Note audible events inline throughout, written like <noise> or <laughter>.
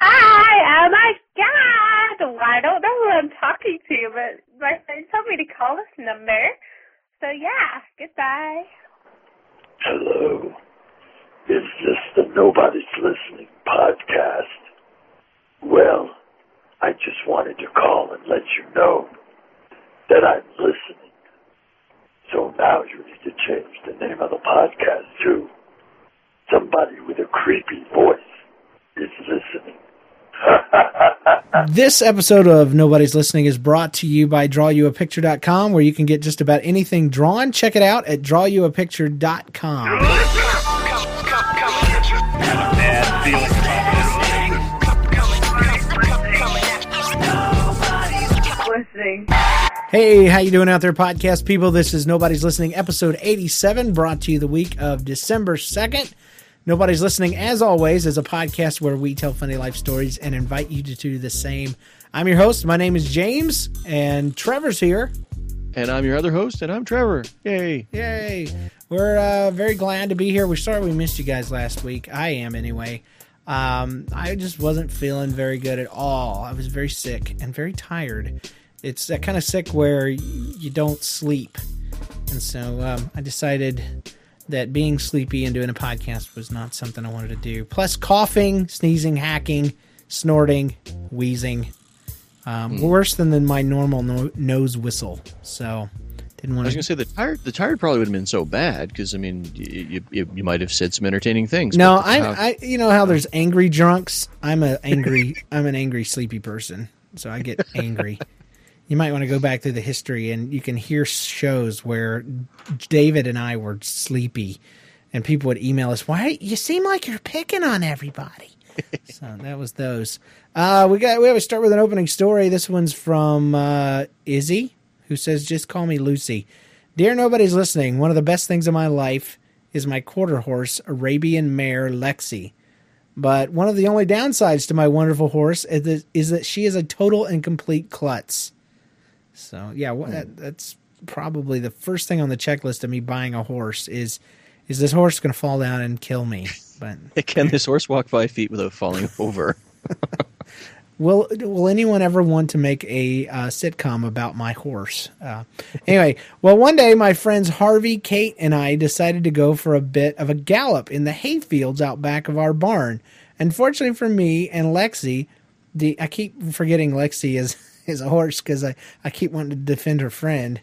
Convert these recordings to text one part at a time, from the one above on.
Hi, oh my god! Well, I don't know who I'm talking to, but my friend told me to call this number. So yeah, goodbye. Hello. Is this the Nobody's Listening podcast? Well, I just wanted to call and let you know that I'm listening. So now you need to change the name of the podcast to Somebody with a Creepy Voice is Listening. This episode of Nobody's Listening is brought to you by drawyouapicture.com where you can get just about anything drawn. Check it out at drawyouapicture.com. Hey, how you doing out there podcast people? This is Nobody's Listening episode 87 brought to you the week of December 2nd. Nobody's Listening as always is a podcast where we tell funny life stories and invite you to do the same. I'm your host. My name is James and Trevor's here. And I'm your other host, and I'm Trevor. Yay. Yay. We're uh, very glad to be here. We're sorry we missed you guys last week. I am anyway. Um, I just wasn't feeling very good at all. I was very sick and very tired. It's that kind of sick where you don't sleep. And so um, I decided that being sleepy and doing a podcast was not something I wanted to do. Plus, coughing, sneezing, hacking, snorting, wheezing. Um, Worse than, than my normal no- nose whistle. So didn't want. I want was to going to say the tired. The tired probably would have been so bad because I mean, you, you you might have said some entertaining things. No, I, tired- I, you know how there's angry drunks. I'm a <laughs> angry, I'm an angry sleepy person, so I get angry. You might want to go back through the history, and you can hear shows where David and I were sleepy, and people would email us, "Why you seem like you're picking on everybody?" <laughs> so that was those. Uh, we got we have to start with an opening story. This one's from uh, Izzy, who says, "Just call me Lucy." Dear nobody's listening. One of the best things in my life is my quarter horse, Arabian mare Lexi. But one of the only downsides to my wonderful horse is that she is a total and complete klutz. So yeah, wha- that, that's probably the first thing on the checklist of me buying a horse is is this horse going to fall down and kill me? But <laughs> Can this horse walk five feet without falling <laughs> over? <laughs> Will Will anyone ever want to make a uh, sitcom about my horse? Uh, anyway, well, one day my friends Harvey, Kate, and I decided to go for a bit of a gallop in the hayfields out back of our barn. Unfortunately for me and Lexi, the I keep forgetting Lexi is is a horse because I I keep wanting to defend her friend.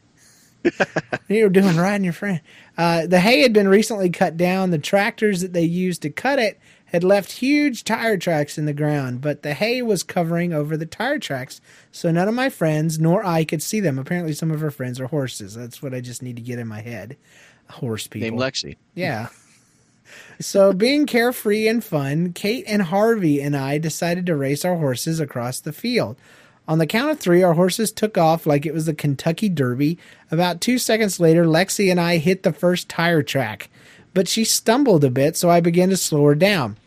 <laughs> you were doing riding your friend. Uh, the hay had been recently cut down. The tractors that they used to cut it had left huge tire tracks in the ground, but the hay was covering over the tire tracks, so none of my friends nor I could see them. Apparently, some of her friends are horses. That's what I just need to get in my head. Horse people. Name Lexi. Yeah. <laughs> So, being carefree and fun, Kate and Harvey and I decided to race our horses across the field. On the count of three, our horses took off like it was the Kentucky Derby. About two seconds later, Lexi and I hit the first tire track, but she stumbled a bit, so I began to slow her down.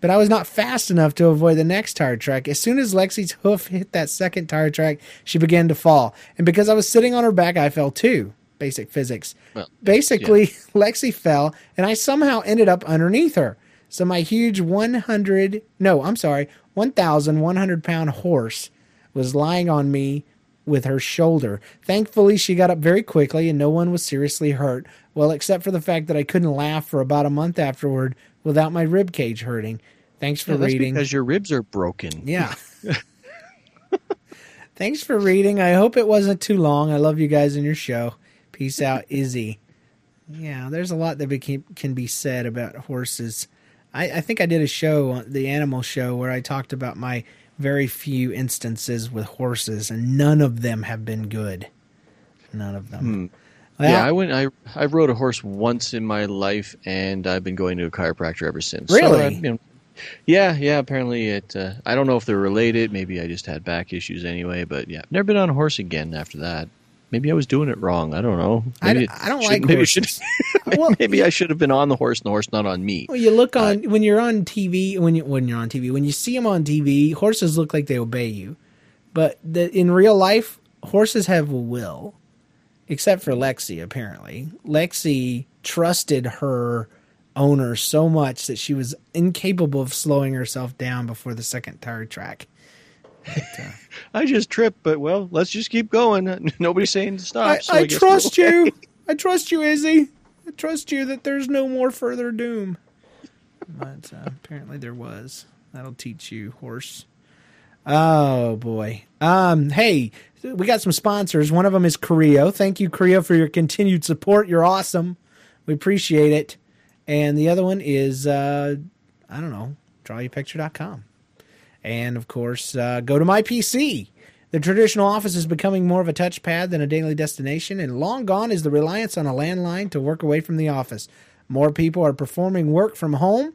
But I was not fast enough to avoid the next tire track. As soon as Lexi's hoof hit that second tire track, she began to fall. And because I was sitting on her back, I fell too. Basic physics. Well, Basically, <laughs> Lexi fell, and I somehow ended up underneath her. So my huge 100, no, I'm sorry, 1,100 pound horse was lying on me with her shoulder. Thankfully, she got up very quickly and no one was seriously hurt. Well, except for the fact that I couldn't laugh for about a month afterward without my rib cage hurting. Thanks for Yeah, that's reading. because your ribs are broken. Yeah. <laughs> <laughs> Thanks for reading. I hope it wasn't too long. I love you guys and your show. Peace out, Izzy. Yeah, there's a lot that can be said about horses. I, I think I did a show, the animal show, where I talked about my very few instances with horses, and none of them have been good. None of them. Well, yeah, I went. I I rode a horse once in my life, and I've been going to a chiropractor ever since. So, Really? uh, you know, Yeah, yeah. Apparently, it. Uh, I don't know if they're related. Maybe I just had back issues anyway. But yeah, never been on a horse again after that. Maybe I was doing it wrong. I don't know. I, Maybe it I don't should- like maybe should- <laughs> <laughs> Well, maybe I should have been on the horse and the horse not on me. Well, you look uh, on when you're on TV when you when you're on TV when you see them on TV, horses look like they obey you, but the, in real life, horses have a will, except for Lexi. Apparently, Lexi trusted her owner so much that she was incapable of slowing herself down before the second tire track. <laughs> I just tripped, but well, let's just keep going. <laughs> Nobody's saying to stop. I, so I guess trust we'll- you. <laughs> I trust you, Izzy. I trust you that there's no more further doom. But uh, apparently there was. That'll teach you, horse. Oh boy. Um. Hey, we got some sponsors. One of them is Creo. Thank you, Creo, for your continued support. You're awesome. We appreciate it. And the other one is uh, I don't know, drawyouapicture.com. And of course, uh, go to my PC. The traditional office is becoming more of a touchpad than a daily destination, and long gone is the reliance on a landline to work away from the office. More people are performing work from home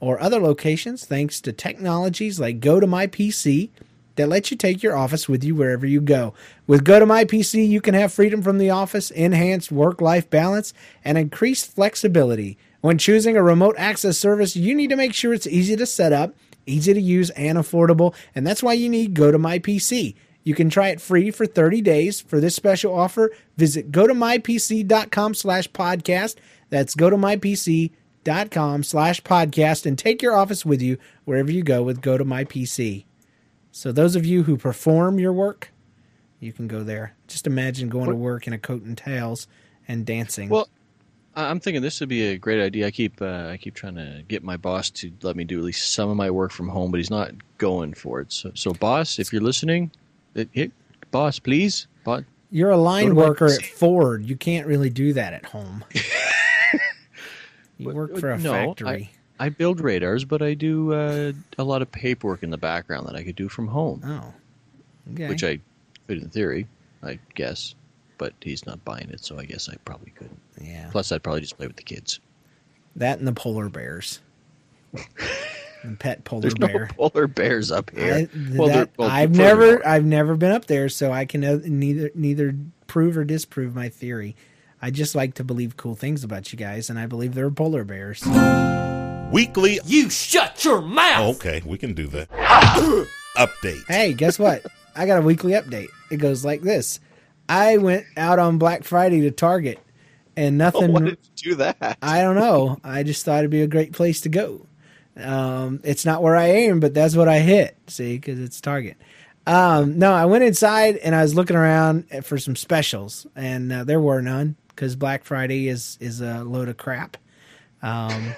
or other locations thanks to technologies like Go to My PC that let you take your office with you wherever you go. With Go to My PC, you can have freedom from the office, enhanced work life balance, and increased flexibility. When choosing a remote access service, you need to make sure it's easy to set up, easy to use, and affordable, and that's why you need Go to My PC. You can try it free for 30 days. For this special offer, visit go to gotomypc.com slash podcast. That's go to gotomypc.com slash podcast and take your office with you wherever you go with Go to My PC. So those of you who perform your work, you can go there. Just imagine going to work in a coat and tails and dancing. Well, I'm thinking this would be a great idea. I keep uh, I keep trying to get my boss to let me do at least some of my work from home, but he's not going for it. So, so boss, if you're listening, it, it, boss, please, boss, You're a line Go to my worker at Ford. You can't really do that at home. <laughs> you work for a No, factory. I build radars, but I do uh, a lot of paperwork in the background that I could do from home, Oh. Okay. which I could in theory, I guess. But he's not buying it, so I guess I probably couldn't. yeah. Plus, I'd probably just play with the kids. That and the polar bears. <laughs> and pet polar There's bear. no polar bears up here. I, well, that, well, I've never north. I've never been up there, so I can uh, neither neither prove or disprove my theory. I just like to believe cool things about you guys, and I believe there are polar bears. Weekly. You shut your mouth! Okay, we can do that. <laughs> Update. Hey, guess what? I got a weekly update. It goes like this: I went out on Black Friday to Target, and <laughs> nothing. Why did you do that? I don't know. I just thought it'd be a great place to go. Um, it's not where I aim, but that's what I hit. See, because it's Target. Um, no, I went inside and I was looking around for some specials, and uh, there were none because Black Friday is is a load of crap. Um,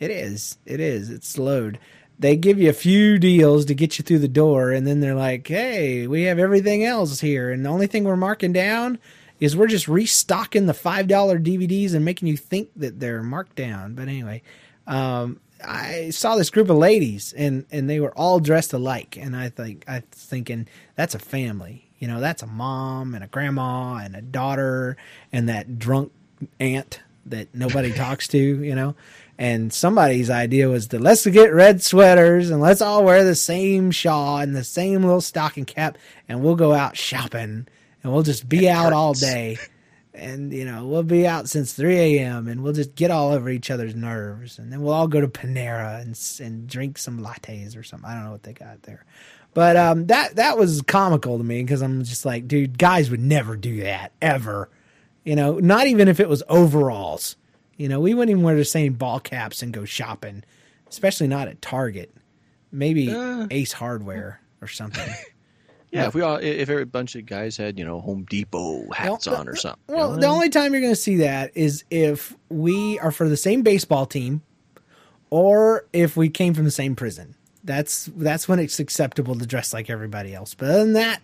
it is. It is. It's load. They give you a few deals to get you through the door, and then they're like, "Hey, we have everything else here, and the only thing we're marking down is we're just restocking the five dollar DVDs and making you think that they're marked down." But anyway, um, I saw this group of ladies, and and they were all dressed alike, and I think I was thinking that's a family. You know, that's a mom and a grandma and a daughter and that drunk aunt that nobody <laughs> talks to. You know. And somebody's idea was to let's get red sweaters and let's all wear the same shawl and the same little stocking cap and we'll go out shopping and we'll just be out all day. And, you know, we'll be out since 3 a.m. and we'll just get all over each other's nerves. And then we'll all go to Panera and, and drink some lattes or something. I don't know what they got there. But um, that, that was comical to me because I'm just like, dude, guys would never do that ever. You know, not even if it was overalls. You know, we wouldn't even wear the same ball caps and go shopping, especially not at Target. Maybe Uh. Ace Hardware or something. <laughs> Yeah, if we all, if every bunch of guys had, you know, Home Depot hats Well, on or something. you Well, know, the only time you're going to see that is if we are for the same baseball team, or if we came from the same prison. That's that's when it's acceptable to dress like everybody else. But other than that,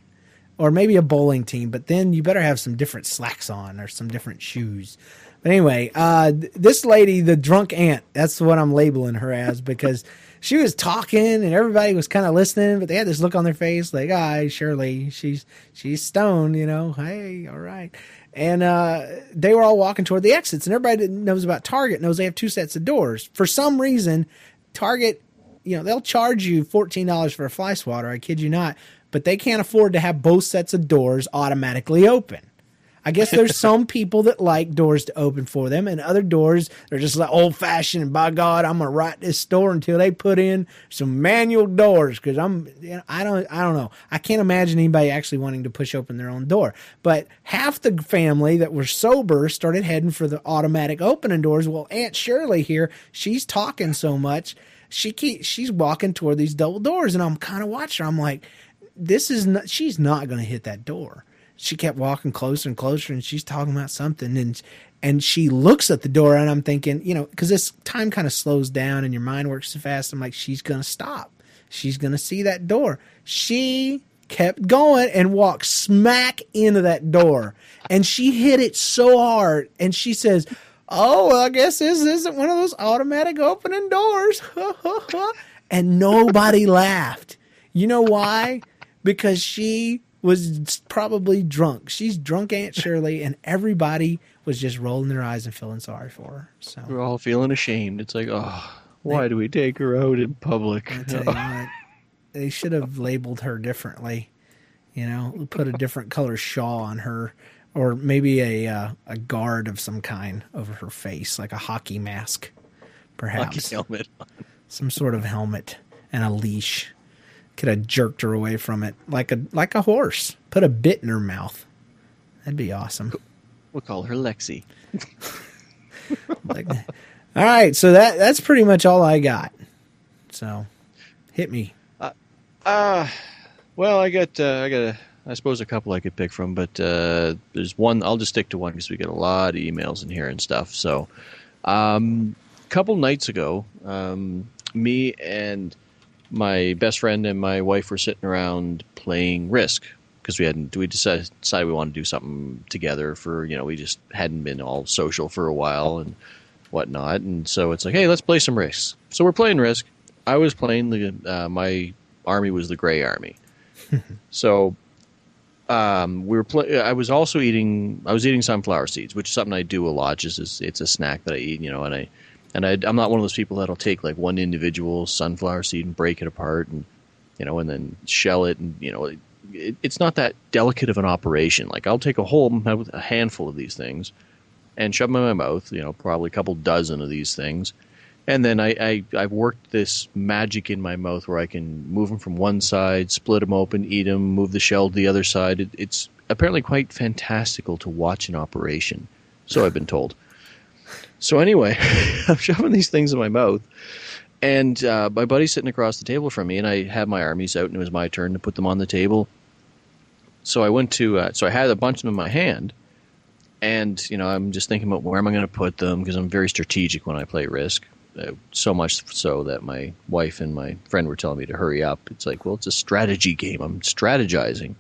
or maybe a bowling team. But then you better have some different slacks on or some different shoes. But anyway, uh, this lady, the drunk aunt, that's what I'm labeling her as because <laughs> she was talking and everybody was kind of listening, but they had this look on their face like, "Ah, Shirley, she's she's stoned, you know. Hey, all right." And uh, they were all walking toward the exits, and everybody that knows about Target knows they have two sets of doors. For some reason, Target you know, they'll charge you fourteen dollars for a fly swatter. I kid you not, but they can't afford to have both sets of doors automatically open. I guess there's some people that like doors to open for them, and other doors they're just like old fashioned. And by God, I'm gonna write this store until they put in some manual doors because I'm, you know, I don't, I don't know. I can't imagine anybody actually wanting to push open their own door. But half the family that were sober started heading for the automatic opening doors. Well, Aunt Shirley here, she's talking so much, she keep, she's walking toward these double doors, and I'm kind of watching her. I'm like, this is not, she's not gonna hit that door she kept walking closer and closer and she's talking about something and and she looks at the door and I'm thinking, you know, because this time kind of slows down and your mind works so fast. I'm like, she's gonna stop. She's gonna see that door. She kept going and walked smack into that door. And she hit it so hard and she says, Oh, well, I guess this isn't one of those automatic opening doors. <laughs> and nobody laughed. You know why? Because she was probably drunk. She's drunk Aunt Shirley, and everybody was just rolling their eyes and feeling sorry for her. So We're all feeling ashamed. It's like, oh, why do we take her out in public? I <laughs> tell you what, they should have labeled her differently. You know, put a different color shawl on her, or maybe a uh, a guard of some kind over her face, like a hockey mask, perhaps. Hockey helmet. Some sort of helmet and a leash. Could have jerked her away from it like a like a horse. Put a bit in her mouth. That'd be awesome. We'll call her Lexi. Like, all right, so that that's pretty much all I got. So, hit me. Uh, well, I got uh, I got a I suppose a couple I could pick from, but uh, there's one I'll just stick to one because we get a lot of emails in here and stuff. So, um, a couple nights ago, um, me and my best friend and my wife were sitting around playing Risk because we hadn't we decided, decided we wanted to do something together for you know we just hadn't been all social for a while and whatnot and so it's like hey let's play some Risk. So we're playing Risk. I was playing the uh, my army was the Gray Army. <laughs> so um, we were play- I was also eating I was eating sunflower seeds, which is something I do a lot. Just as, it's a snack that I eat, you know, and I and I, I'm not one of those people that'll take like one individual sunflower seed and break it apart and you know and then shell it and you know it, it's not that delicate of an operation. Like I'll take a whole a handful of these things and shove them in my mouth. You know, probably a couple dozen of these things. And then I, I, I've worked this magic in my mouth where I can move them from one side, split them open, eat them, move the shell to the other side. It, it's apparently quite fantastical to watch an operation. So I've been told. So anyway, <laughs> I'm shoving these things in my mouth, and uh, my buddy's sitting across the table from me, and I had my armies out, and it was my turn to put them on the table. So I went to, uh, so I had a bunch of them in my hand, and you know I'm just thinking about where am I going to put them because I'm very strategic when I play Risk. Uh, so much so that my wife and my friend were telling me to hurry up. It's like, well, it's a strategy game. I'm strategizing.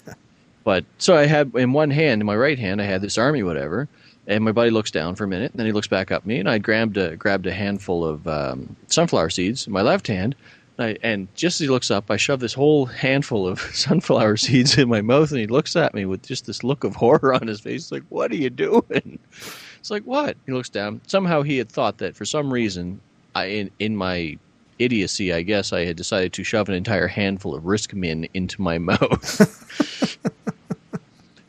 <laughs> but so I had in one hand, in my right hand, I had this army, whatever, and my buddy looks down for a minute, and then he looks back up at me, and I grabbed a, grabbed a handful of um, sunflower seeds in my left hand, and, I, and just as he looks up, I shove this whole handful of <laughs> sunflower seeds in my mouth, and he looks at me with just this look of horror on his face, like, "What are you doing?" It's like, "What?" He looks down. Somehow he had thought that for some reason, I in, in my idiocy, I guess I had decided to shove an entire handful of Risk Min into my <laughs> mouth.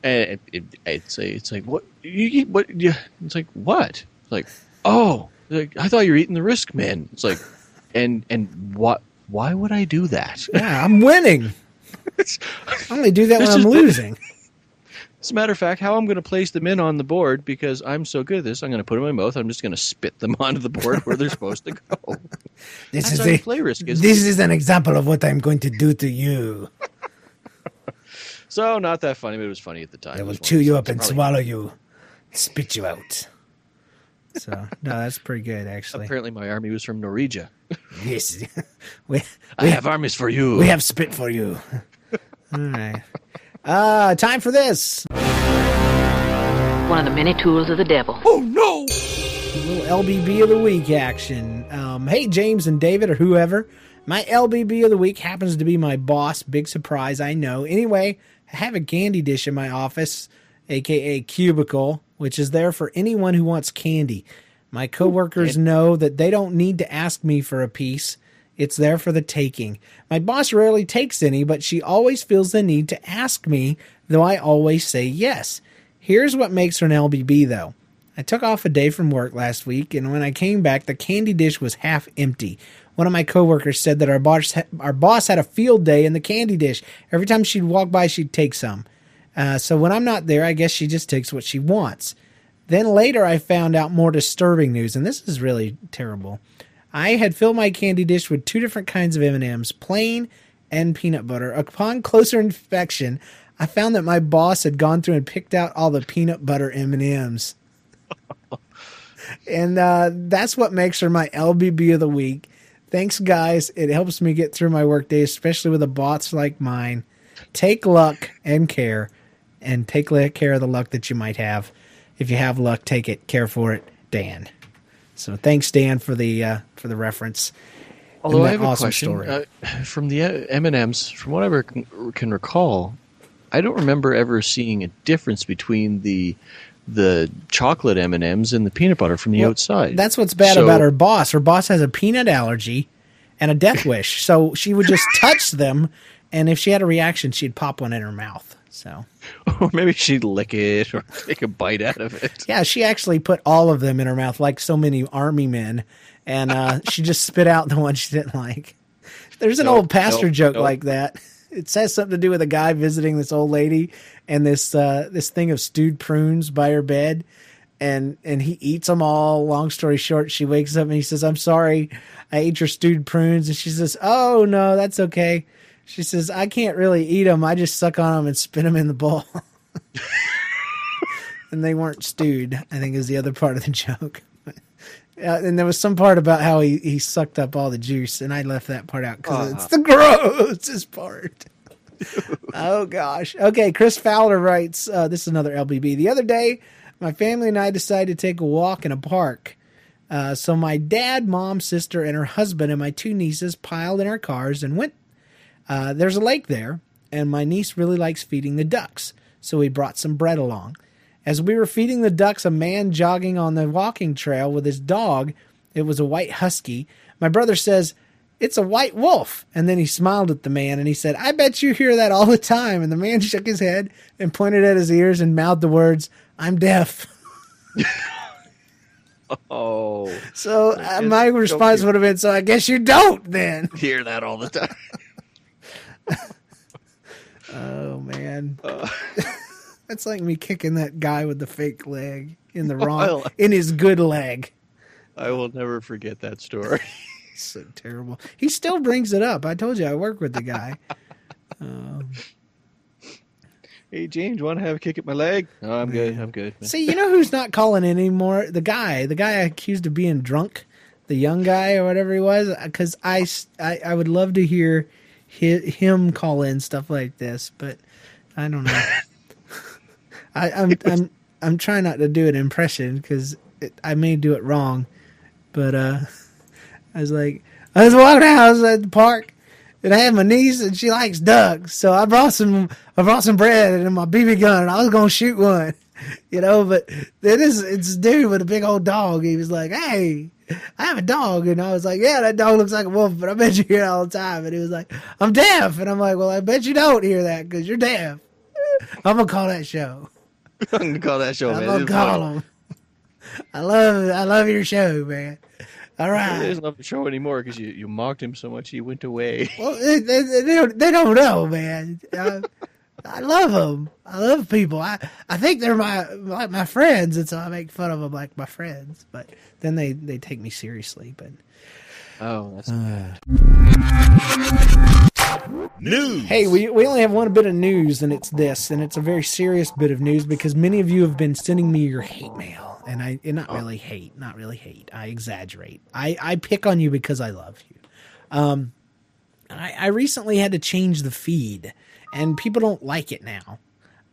And it, it, it's a, it's like what you eat, what you, it's like what it's like oh like, I thought you were eating the risk man it's like and and what why would I do that Yeah, I'm winning. I only do that when I'm losing. as a matter of fact how I'm going to place them in on the board because I'm so good at this I'm going to put them in my mouth I'm just going to spit them <laughs> onto the board where they're supposed to go This That's is a, play Risk isn't this is an example of what I'm going to do to you. So not that funny but it was funny at the time I It will chew you up and. Probably- swallow you, spit you out. So no, that's pretty good actually. apparently my army was from Norwegia <laughs> Yes, <laughs> we I we have armies for you we have spit for you. <laughs> All right. Uh, time for this One of the many tools of the devil. Oh no! A little LBB of the week action. Um, hey, James and David or whoever. My LBB of the week happens to be my boss. Big surprise, I know. Anyway, I have a candy dish in my office, aka cubicle, which is there for anyone who wants candy. My coworkers know that they don't need to ask me for a piece. It's there for the taking. My boss rarely takes any, but she always feels the need to ask me, though I always say yes. Here's what makes her an LBB, though. I took off a day from work last week, and when I came back, the candy dish was half empty. One of my coworkers said that our boss, our boss had a field day in the candy dish. Every time she'd walk by, she'd take some. Uh, so when I'm not there, I guess she just takes what she wants. Then later, I found out more disturbing news, and this is really terrible. I had filled my candy dish with two different kinds of M&Ms, plain and peanut butter. Upon closer inspection, I found that my boss had gone through and picked out all the peanut butter M&Ms. <laughs> and uh, that's what makes her my LBB of the week. Thanks, guys. It helps me get through my workday, especially with a bots like mine. Take luck and care, and take care of the luck that you might have. If you have luck, take it. Care for it, Dan. So thanks, Dan, for the uh, for the reference. Although I have awesome a question uh, from the M and M's, from what I can, can recall, I don't remember ever seeing a difference between the the chocolate M and M's and the peanut butter from the well, outside. That's what's bad so, about her boss. Her boss has a peanut allergy and a death <laughs> wish, so she would just touch them, and if she had a reaction, she'd pop one in her mouth. So, <laughs> or maybe she'd lick it or <laughs> take a bite out of it. Yeah, she actually put all of them in her mouth, like so many army men, and uh, she just spit out the one she didn't like. There's an nope, old pastor nope, joke nope. like that. It says something to do with a guy visiting this old lady and this uh, this thing of stewed prunes by her bed, and and he eats them all. Long story short, she wakes up and he says, "I'm sorry, I ate your stewed prunes," and she says, "Oh no, that's okay." She says, I can't really eat them. I just suck on them and spin them in the bowl. <laughs> and they weren't stewed, I think is the other part of the joke. Uh, and there was some part about how he, he sucked up all the juice, and I left that part out because uh-huh. it's the grossest part. <laughs> oh gosh. Okay, Chris Fowler writes. Uh, this is another LBB. The other day, my family and I decided to take a walk in a park. Uh, so my dad, mom, sister, and her husband and my two nieces piled in our cars and went uh, there's a lake there, and my niece really likes feeding the ducks, so we brought some bread along. As we were feeding the ducks, a man jogging on the walking trail with his dog, it was a white husky. My brother says, It's a white wolf. And then he smiled at the man and he said, I bet you hear that all the time. And the man <laughs> shook his head and pointed at his ears and mouthed the words, I'm deaf. <laughs> oh. So uh, my response would have been, So I guess you don't then. <laughs> Hear that all the time. oh man, uh, that's like me kicking that guy with the fake leg in the <laughs> wrong in his good leg. I will never forget that story. <laughs> so terrible. He still brings it up. I told you I work with the guy. <laughs> Um, hey James, want to have a kick at my leg? No, I'm good. I'm good. Man. See, you know who's not calling anymore? The guy, the guy accused of being drunk, the young guy or whatever he was. Because I, I, I would love to hear him call in stuff like this, but I don't know. I, am I'm, I'm I'm trying not to do an impression because I may do it wrong, but uh, <laughs> I was like, I was walking out at the park, and I had my niece, and she likes ducks, so I brought some I brought some bread and my BB gun. And I was gonna shoot one, <laughs> you know, but then it's it's a dude with a big old dog. He was like, "Hey, I have a dog. And I was like, yeah, that dog looks like a wolf, but I bet you hear it all the time. And he was like, I'm deaf. And I'm like, well, I bet you don't hear that because you're deaf. I'm going to call that show. <laughs> I'm going to call that show, I'm man. I'm call him. I love, I love your show, man. All right. He doesn't love the show anymore because you, you mocked him so much he went away. <laughs> Well, they, they, they, don't, they don't know, man. I, I love them. I love people. I, I think they're my, my my friends, and so I make fun of them like my friends. But then they they take me seriously. But oh, that's uh, news. Hey, we we only have one bit of news, and it's this, and it's a very serious bit of news because many of you have been sending me your hate mail, and I and not really hate, not really hate. I exaggerate. I I pick on you because I love you. Um, I I recently had to change the feed, and people don't like it now.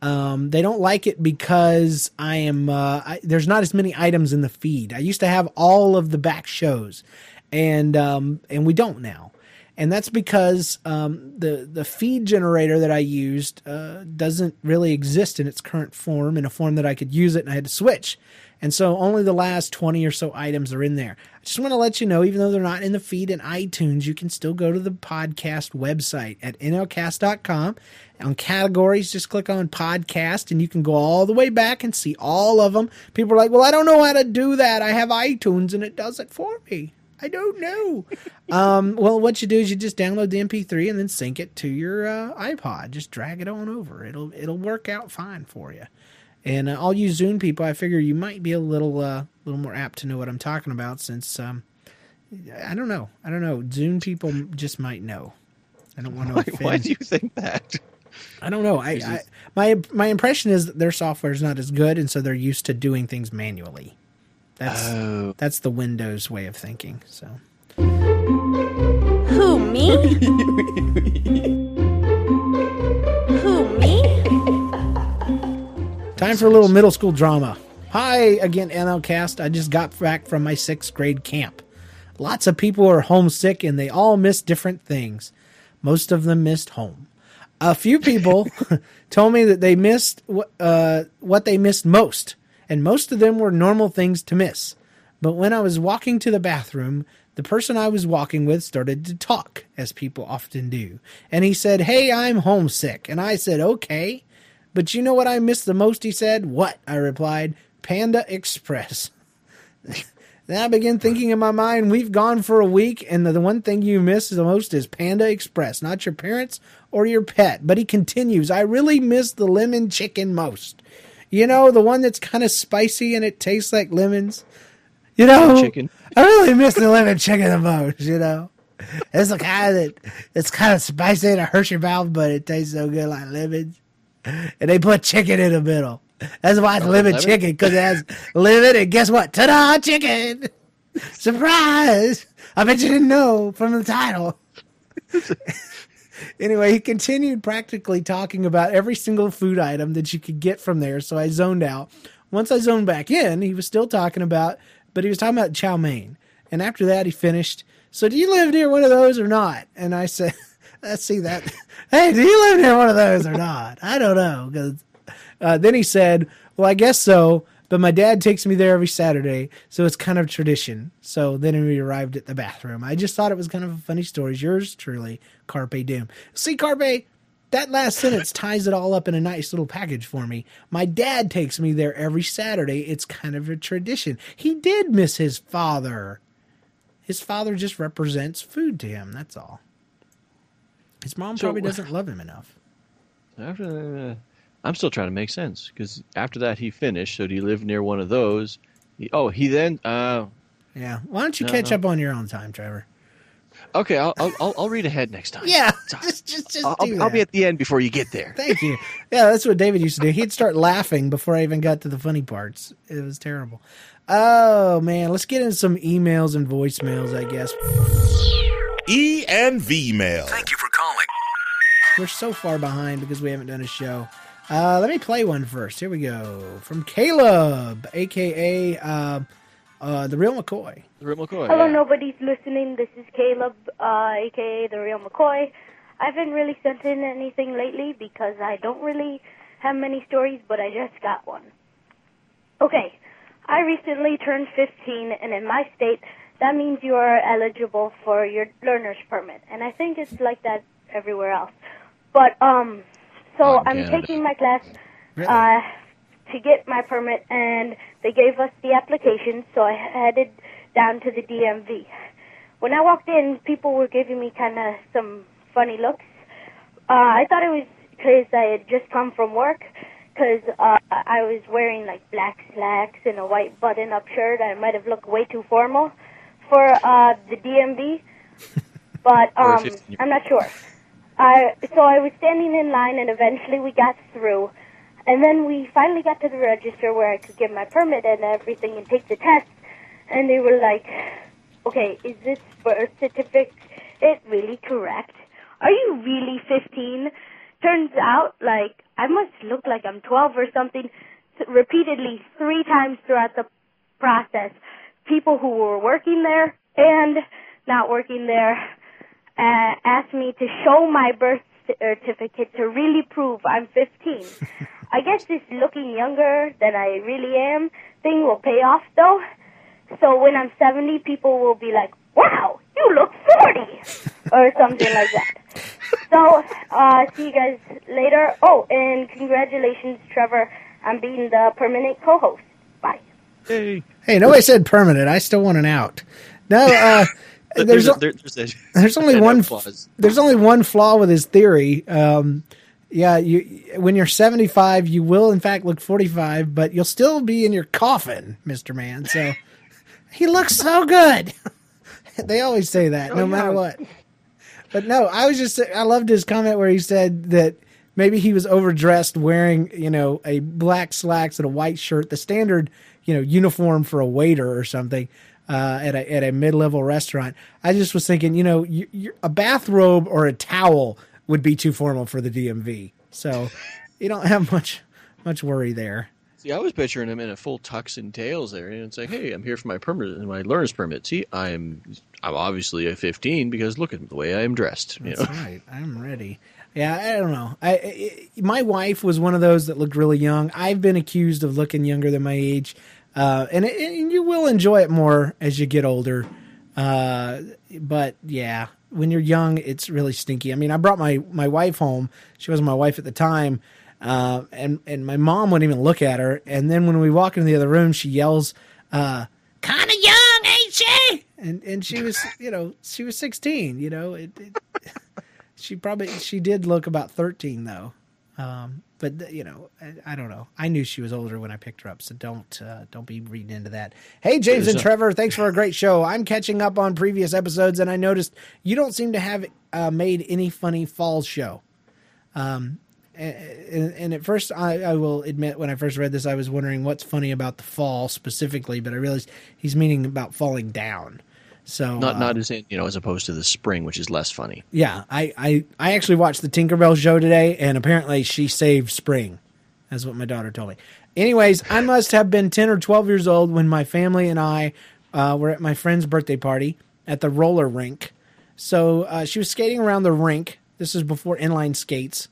Um, they don't like it because I am uh, I, there's not as many items in the feed. I used to have all of the back shows, and um, and we don't now. And that's because um, the the feed generator that I used uh, doesn't really exist in its current form in a form that I could use it, and I had to switch. And so only the last 20 or so items are in there. I just want to let you know, even though they're not in the feed in iTunes, you can still go to the podcast website at nlcast.com. On categories, just click on podcast and you can go all the way back and see all of them. People are like, well, I don't know how to do that. I have iTunes and it does it for me. I don't know. <laughs> um, well, what you do is you just download the MP3 and then sync it to your uh, iPod. Just drag it on over. It'll it'll work out fine for you. And uh, all you Zune people, I figure you might be a little uh, little more apt to know what I'm talking about since um, I don't know. I don't know. Zune people just might know. I don't want to. <laughs> Why, offend. why do you think that? I don't know. I, I my my impression is that their software is not as good, and so they're used to doing things manually. That's Oh. that's the Windows way of thinking. So Who, me? Who, me? Time for a little middle school drama. Hi again, NLCast. I just got back from my sixth grade camp. Lots of people are homesick and they all miss different things. Most of them missed home. A few people <laughs> told me that they missed wh- uh, what they missed most, and most of them were normal things to miss. But when I was walking to the bathroom, the person I was walking with started to talk, as people often do. And he said, Hey, I'm homesick. And I said, Okay. But you know what I missed the most? He said. What? I replied. Panda Express. <laughs> then I began thinking in my mind, we've gone for a week, and the one thing you miss the most is Panda Express, not your parents or your pet. But he continues, I really miss the lemon chicken most. You know, the one that's kind of spicy and it tastes like lemons. You know, Chicken. I really miss the lemon chicken the most. You know, it's the kind that it's kind of spicy and it hurts your mouth, but it tastes so good like lemons. And they put chicken in the middle. That's why it's oh, lemon, lemon? chicken because it has lemon. And guess what? Ta-da! Chicken. Surprise! I bet you didn't know from the title. <laughs> Anyway, he continued practically talking about every single food item that you could get from there. So I zoned out. Once I zoned back in, he was still talking about, but he was talking about chow mein. And after that, he finished. So do you live near one of those or not? And I said, let's <laughs> see that. <laughs> Hey, do you live near one of those or not? I don't know. Uh, then he said, well, I guess so. But my dad takes me there every Saturday, so it's kind of tradition. So then we arrived at the bathroom. I just thought it was kind of a funny story. Yours truly, Carpe Diem. See, Carpe, that last sentence ties it all up in a nice little package for me. My dad takes me there every Saturday. It's kind of a tradition. He did miss his father. His father just represents food to him. That's all. His mom So- probably doesn't love him enough. <laughs> After, uh, I'm still trying to make sense because after that he finished. So do you live near one of those? He- oh, he then. Uh, Yeah. Why don't you No, catch no. up on your own time, Trevor? okay, I'll, I'll I'll I'll read ahead next time. Yeah. Just, just, just I'll, do I'll, I'll be at the end before you get there. Thank you. Yeah, that's what David used to do. He'd start laughing before I even got to the funny parts. It was terrible. Oh man, let's get into some emails and voicemails. I guess E and V mail. Thank you for calling. we're so far behind because we haven't done a show. Uh, let me play one first. Here we go from Caleb, aka uh, uh, the real McCoy. The Real McCoy. Hello, yeah. nobody's listening. This is Caleb, uh, aka the real McCoy. I haven't really sent in anything lately because I don't really have many stories, but I just got one. Okay, I recently turned 15, and in my state, that means you are eligible for your learner's permit, and I think it's like that everywhere else. But um, so Oh, I'm Canada. taking my class Really? uh, to get my permit, and they gave us the application, so I headed down to the DMV. When I walked in, people were giving me kind of some funny looks. Uh, I thought it was because I had just come from work, because uh, I was wearing like black slacks and a white button-up shirt. I might have looked way too formal for uh, the DMV, <laughs> but um, I'm not sure. I so I was standing in line, and eventually we got through. And then we finally got to the register where I could get my permit and everything and take the test. And they were like, okay, is this birth certificate really correct? Are you really 15? Turns out, like, I must look like I'm 12 or something repeatedly three times throughout the process. People who were working there and not working there uh, asked me to show my birth certificate to really prove I'm 15. <laughs> I guess this looking younger than I really am thing will pay off though. So when I'm 70, people will be like, wow, you look 40! or something like that. So, uh, see you guys later. Oh, and congratulations, Trevor, on being the permanent co-host. Bye. Hey, Hey, nobody said permanent. I still want an out. No, uh, <laughs> there's there's, a, o- there- there's, a, <laughs> there's only <laughs> one. applause. There's only one flaw with his theory. Um, yeah, you when you're 75, you will in fact look 45, but you'll still be in your coffin, Mister Man. So <laughs> he looks so good. they always say that, no matter what. But no, I was just I loved his comment where he said that maybe he was overdressed wearing, you know, a black slacks and a white shirt, the standard, you know, uniform for a waiter or something. Uh, at a at a mid level restaurant, I just was thinking, you know, you, you, a bathrobe or a towel would be too formal for the DMV, so you don't have much much worry there. See, I was picturing him in a full tux and tails there, and it's like, hey, I'm here for my permit, and my learner's permit. See, I'm I'm obviously a 15 because look at the way I am dressed. You know? That's <laughs> right. I'm ready. Yeah, I don't know. I, I my wife was one of those that looked really young. I've been accused of looking younger than my age, uh, and, it, and you will enjoy it more as you get older. Uh, but yeah, when you're young, it's really stinky. I mean, I brought my my wife home. She wasn't my wife at the time, uh, and and my mom wouldn't even look at her. And then when we walk into the other room, she yells, uh, "Kind of young, ain't she?" And and she was, you know, she was 16. You know, it, it <laughs> she probably she did look about 13 though um, but you know I, I don't know. I knew she was older when i picked her up so don't uh, don't be reading into that. Hey james and trevor thanks for a great show. I'm catching up on previous episodes and i noticed you don't seem to have uh, made any funny fall show. Um, and, and at first I, I will admit when i first read this i was wondering what's funny about the fall specifically but i realized he's meaning about falling down so Not uh, not as in you know as opposed to the spring, which is less funny. yeah, I, I, I actually watched the Tinkerbell show today, and apparently she saved spring. That's what my daughter told me. Anyways, I must have been 10 or 12 years old when my family and I uh, were at my friend's birthday party at the roller rink. So uh, she was skating around the rink. This is before inline skates,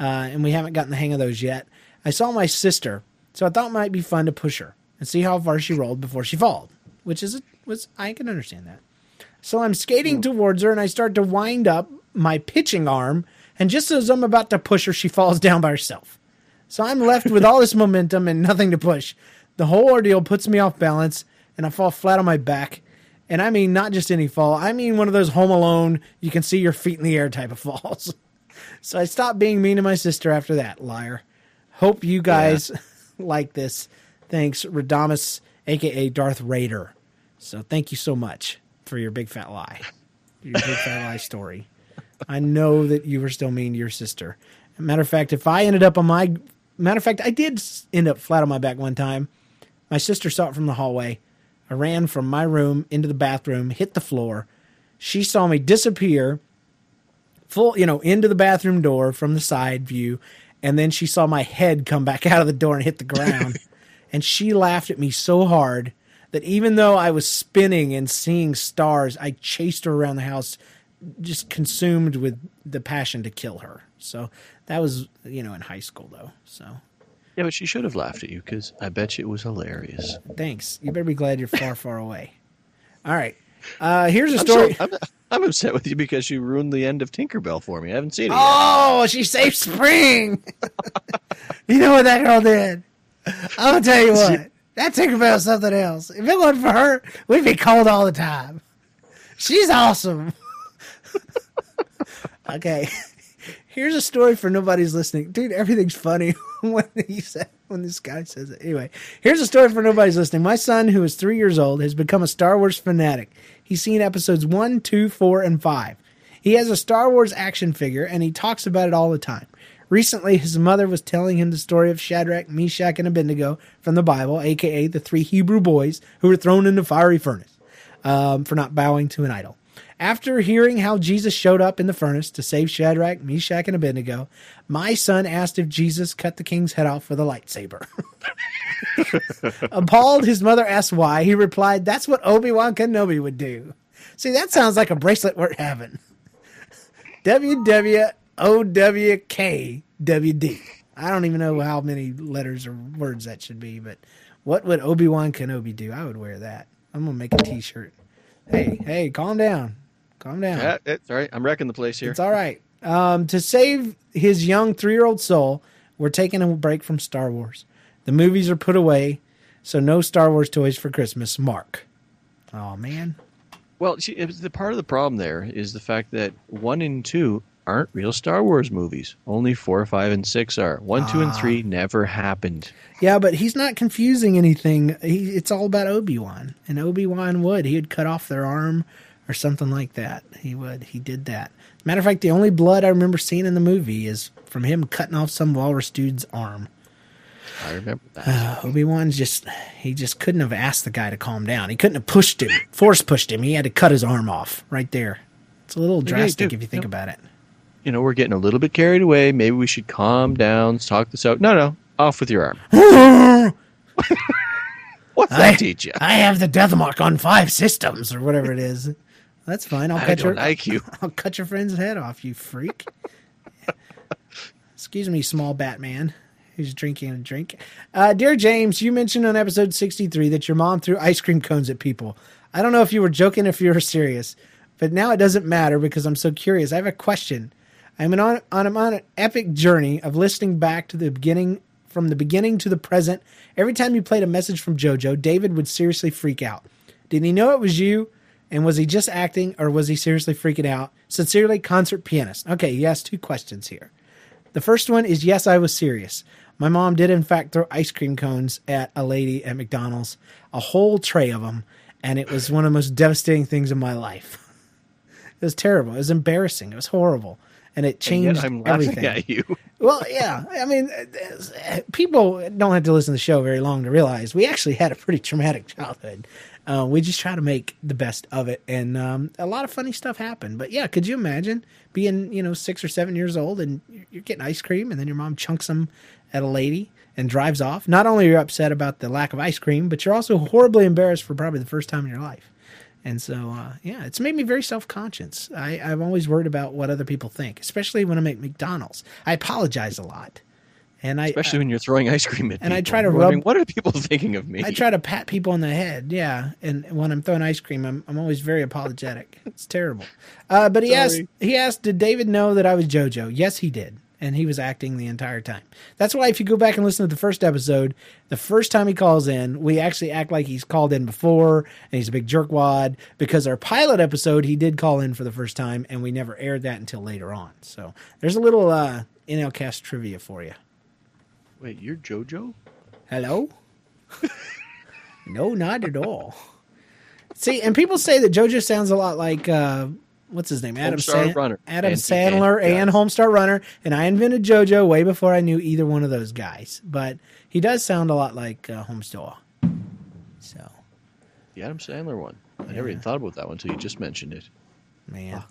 uh, and we haven't gotten the hang of those yet. I saw my sister, so I thought it might be fun to push her and see how far she rolled before she fell, which is was I can understand that. So I'm skating hmm. towards her and I start to wind up my pitching arm. And just as I'm about to push her, she falls down by herself. So I'm left with all this <laughs> momentum and nothing to push. The whole ordeal puts me off balance and I fall flat on my back. And I mean, not just any fall, I mean one of those home alone, you can see your feet in the air type of falls. <laughs> so I stopped being mean to my sister after that, liar. Hope you guys <laughs> like this. Thanks, Radamus, aka Darth Raider. So thank you so much for your big fat lie, your big fat lie <laughs> story. I know that you were still mean to your sister. Matter of fact, if I ended up on my matter of fact, I did end up flat on my back one time. My sister saw it from the hallway. I ran from my room into the bathroom, hit the floor. She saw me disappear, full, you know, into the bathroom door from the side view, and then she saw my head come back <laughs> out of the door and hit the ground. <laughs> and she laughed at me so hard that even though I was spinning and seeing stars, I chased her around the house, just consumed with the passion to kill her. So that was, you know, in high school though. So Yeah, but she should have laughed at you because I bet you it was hilarious. thanks. You better be glad you're far, far away. All right. Uh, here's a I'm, story. so, I'm, I'm upset with you because you ruined the end of Tinkerbell for me. I haven't seen it yet. Oh, she saved spring. <laughs> you know what that girl did? I'm gonna tell you <laughs> what. That Tinkerbell is something else. If it wasn't for her, we'd be cold all the time. She's awesome. <laughs> okay. Here's a story for nobody's listening. Dude, everything's funny <laughs> when he said when this guy says it. Anyway, here's a story for nobody's listening. My son, who is three years old, has become a Star Wars fanatic. He's seen episodes one, two, four, and five. He has a Star Wars action figure and he talks about it all the time. Recently, his mother was telling him the story of Shadrach, Meshach, and Abednego from the Bible, aka the three Hebrew boys who were thrown into fiery furnace um, for not bowing to an idol. After hearing how Jesus showed up in the furnace to save Shadrach, Meshach, and Abednego, my son asked if Jesus cut the king's head off with a lightsaber. <laughs> Appalled, his mother asked why. He replied, That's what Obi Wan Kenobi would do. See, that sounds like a bracelet worth having. <laughs> WWOWKWD. I don't even know how many letters or words that should be, but what would Obi Wan Kenobi do? I would wear that. I'm gonna make a T-shirt. Hey, hey, calm down, calm down. Yeah, it's all right. I'm wrecking the place here. It's all right. Um, to save his young three-year-old soul, we're taking a break from Star Wars. The movies are put away, so no Star Wars toys for Christmas. Mark. Oh man. Well, see, the part of the problem there is the fact that one and two aren't real Star Wars movies. Only four, five, and six are. One, two, and three never happened. Yeah, but he's not confusing anything. He, it's all about Obi Wan, and Obi Wan would he would cut off their arm or something like that. He would. He did that. Matter of fact, the only blood I remember seeing in the movie is from him cutting off some walrus dude's arm. I remember that. <sighs> Uh, Obi Wan's just he just couldn't have asked the guy to calm down. He couldn't have pushed him, force pushed him. He had to cut his arm off right there. It's a little drastic if you think no. about it. You know, we're getting a little bit carried away. Maybe we should calm down, talk this out. No, no, off with your arm. <laughs> What's that I, teach you? I have the death mark on five systems or whatever it is. That's fine. I'll I cut your don't like you. <laughs> I'll cut your friend's head off, you freak. <laughs> Excuse me, small Batman who's drinking a drink. Uh, dear James, you mentioned on episode 63 that your mom threw ice cream cones at people. I don't know if you were joking or if you were serious, but now it doesn't matter because I'm so curious. I have a question. I'm on, on, I'm on an epic journey of listening back to the beginning, from the beginning to the present. Every time you played a message from JoJo, David would seriously freak out. Did he know it was you? And was he just acting or was he seriously freaking out? Sincerely, concert pianist. Okay, he asked two questions here. The first one is yes, I was serious. My mom did, in fact, throw ice cream cones at a lady at McDonald's, a whole tray of them, and it was one of the most devastating things in my life. <laughs> It was terrible. It was embarrassing. It was horrible. And it And changed laughing everything. at you. <laughs> Well, yeah. I mean, uh, people don't have to listen to the show very long to realize we actually had a pretty traumatic <laughs> childhood. Uh, we just try to make the best of it, and um, a lot of funny stuff happened. But yeah, could you imagine being, you know, six or seven years old and you're- you're getting ice cream, and then your mom chunks them at a lady and drives off? Not only are you upset about the lack of ice cream, but you're also horribly embarrassed for probably the first time in your life. And so, uh, yeah, it's made me very self conscious. I'm always worried about what other people think, especially when I'm at McDonald's. I apologize a lot. And I, Especially when you're throwing ice cream at and I try to rub- What are people <laughs> thinking of me? I try to pat people on the head, yeah. And when I'm throwing ice cream, I'm, I'm always very apologetic. It's terrible. Uh, but he asked, he asked, did David know that I was JoJo? Yes, he did, and he was acting the entire time. That's why if you go back and listen to the first episode, the first time he calls in, we actually act like he's called in before, and he's a big jerkwad. Because our pilot episode, he did call in for the first time, and we never aired that until later on. So there's a little uh, NLCast trivia for you. Wait, you're JoJo? Hello? <laughs> no, not at all. See, and people say that JoJo sounds a lot like uh, what's his name? Adam Homestar Runner. Adam And- Sandler and- and, Homestar Runner. And I invented JoJo way before I knew either one of those guys. But he does sound a lot like uh, Homestar. So, The Adam Sandler one. I never even thought about that one until you just mentioned it. man.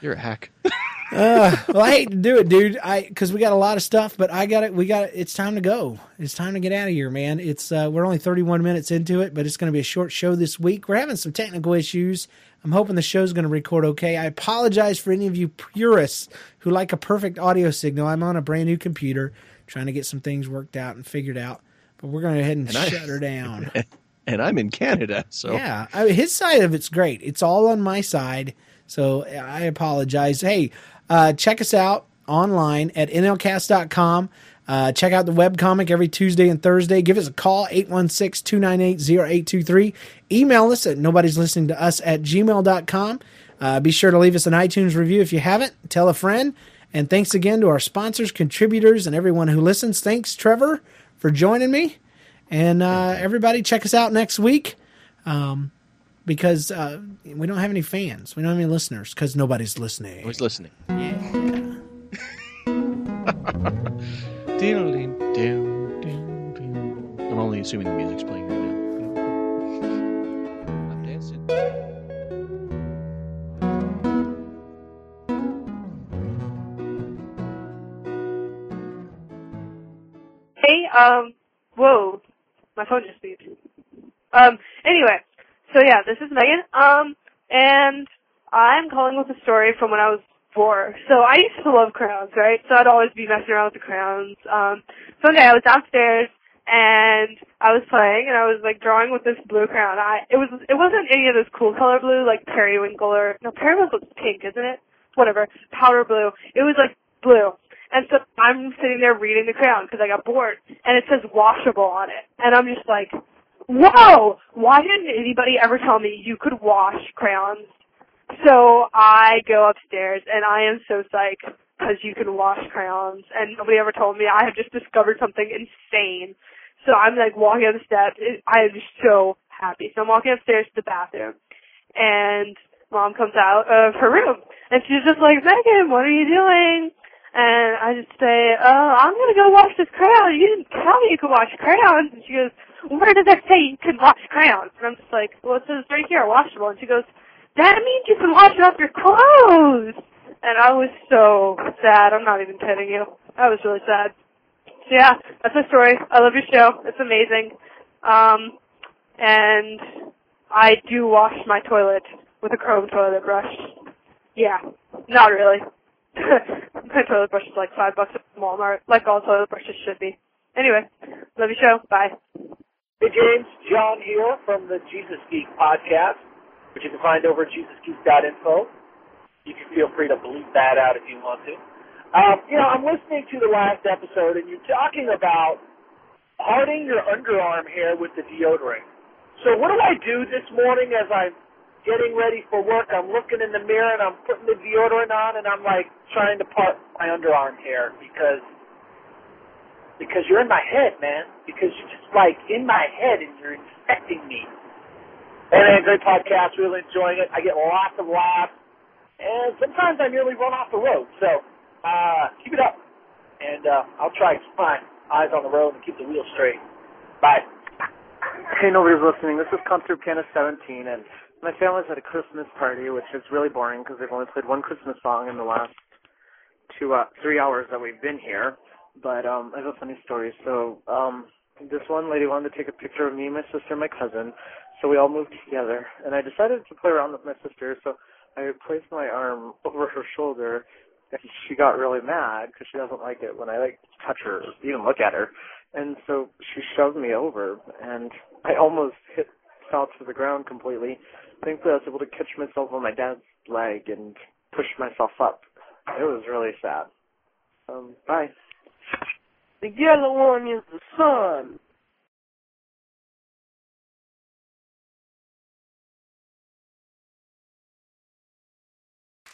You're a hack. <laughs> Uh, well, I hate to do it, dude. I because we got a lot of stuff, but I got it. We got it. It's time to go. It's time to get out of here, man. It's uh, we're only 31 minutes into it, but it's going to be a short show this week. We're having some technical issues. I'm hoping the show's going to record okay. I apologize for any of you purists who like a perfect audio signal. I'm on a brand new computer trying to get some things worked out and figured out, but we're going to go ahead and, And I- shut her down. <laughs> and I'm in Canada, so Yeah, I his side of it's great. It's all on my side, so I apologize. Hey, uh, check us out online at nlcast.com. Uh, check out the webcomic every Tuesday and Thursday. Give us a call, 816-298-0823. Email us at nobody's listening to us at gmail.com. Uh, be sure to leave us an iTunes review if you haven't. Tell a friend. And thanks again to our sponsors, contributors, and everyone who listens. Thanks, Trevor, for joining me. And uh, everybody, check us out next week um, because uh, we don't have any fans. We don't have any listeners because nobody's listening. Who's listening? <laughs> <laughs> I'm only assuming the music's playing right now. I'm dancing. Hey, um, whoa, my phone just beeped. Um, anyway, so yeah, this is Megan, um, and I'm calling with a story from when I was before. So I used to love crayons, right? So I'd always be messing around with the crayons. Um, so one day I was downstairs and I was playing and I was like drawing with this blue crayon. I it was it wasn't any of this cool color blue like periwinkle or no periwinkle's pink, isn't it? Whatever, powder blue. It was like blue. And so I'm sitting there reading the crayon because I got bored and it says washable on it. And I'm just like, whoa, why didn't anybody ever tell me you could wash crayons? So I go upstairs and I am so psyched because you can wash crayons and nobody ever told me I have just discovered something insane. So I'm like walking up the steps. I am just so happy. So I'm walking upstairs to the bathroom, and mom comes out of her room, and she's just like, Megan, what are you doing? And I just say, oh, I'm gonna go wash this crayon. You didn't tell me you could wash crayons. And she goes, where does that say you can wash crayons? And I'm just like, well, it says right here, washable. And she goes, that means you can wash off your clothes. And I was so sad. I'm not even kidding you. I was really sad yeah, that's my story. I love your show. It's amazing. Um, and I do wash my toilet with a chrome toilet brush. Yeah, not really. <laughs> my toilet brush is like five bucks at Walmart, like all toilet brushes should be. Anyway, love your show. Bye. Hey James, John here from the Jesus Geek podcast, which you can find over at jesusgeek.info. You can feel free to bleep that out if you want to. Um, you know, I'm listening to the last episode, and you're talking about parting your underarm hair with the deodorant. So what do I do this morning as I'm getting ready for work? I'm looking in the mirror and I'm putting the deodorant on, and I'm like trying to part my underarm hair because because you're in my head, man. Because you're just like in my head and you're infecting me. And a great podcast, really enjoying it. I get lots of laughs, and sometimes I nearly run off the road. So uh, keep it up, and uh, I'll try to my eyes on the road and keep the wheel straight. Bye. Hey, nobody's listening. This is Through Piano 17, and my family's at a Christmas party, which is really boring because they've only played one Christmas song in the last two, uh, three hours that we've been here. But um, I have a funny story. So um, this one lady wanted to take a picture of me, my sister, and my cousin. So we all moved together, and I decided to play around with my sister. So I placed my arm over her shoulder and she got really mad because she doesn't like it when I like touch her, even look at her. And so she shoved me over, and I almost hit fell to the ground completely. Thankfully, I was able to catch myself on my dad's leg and push myself up. It was really sad. Um, bye. The yellow one is the sun.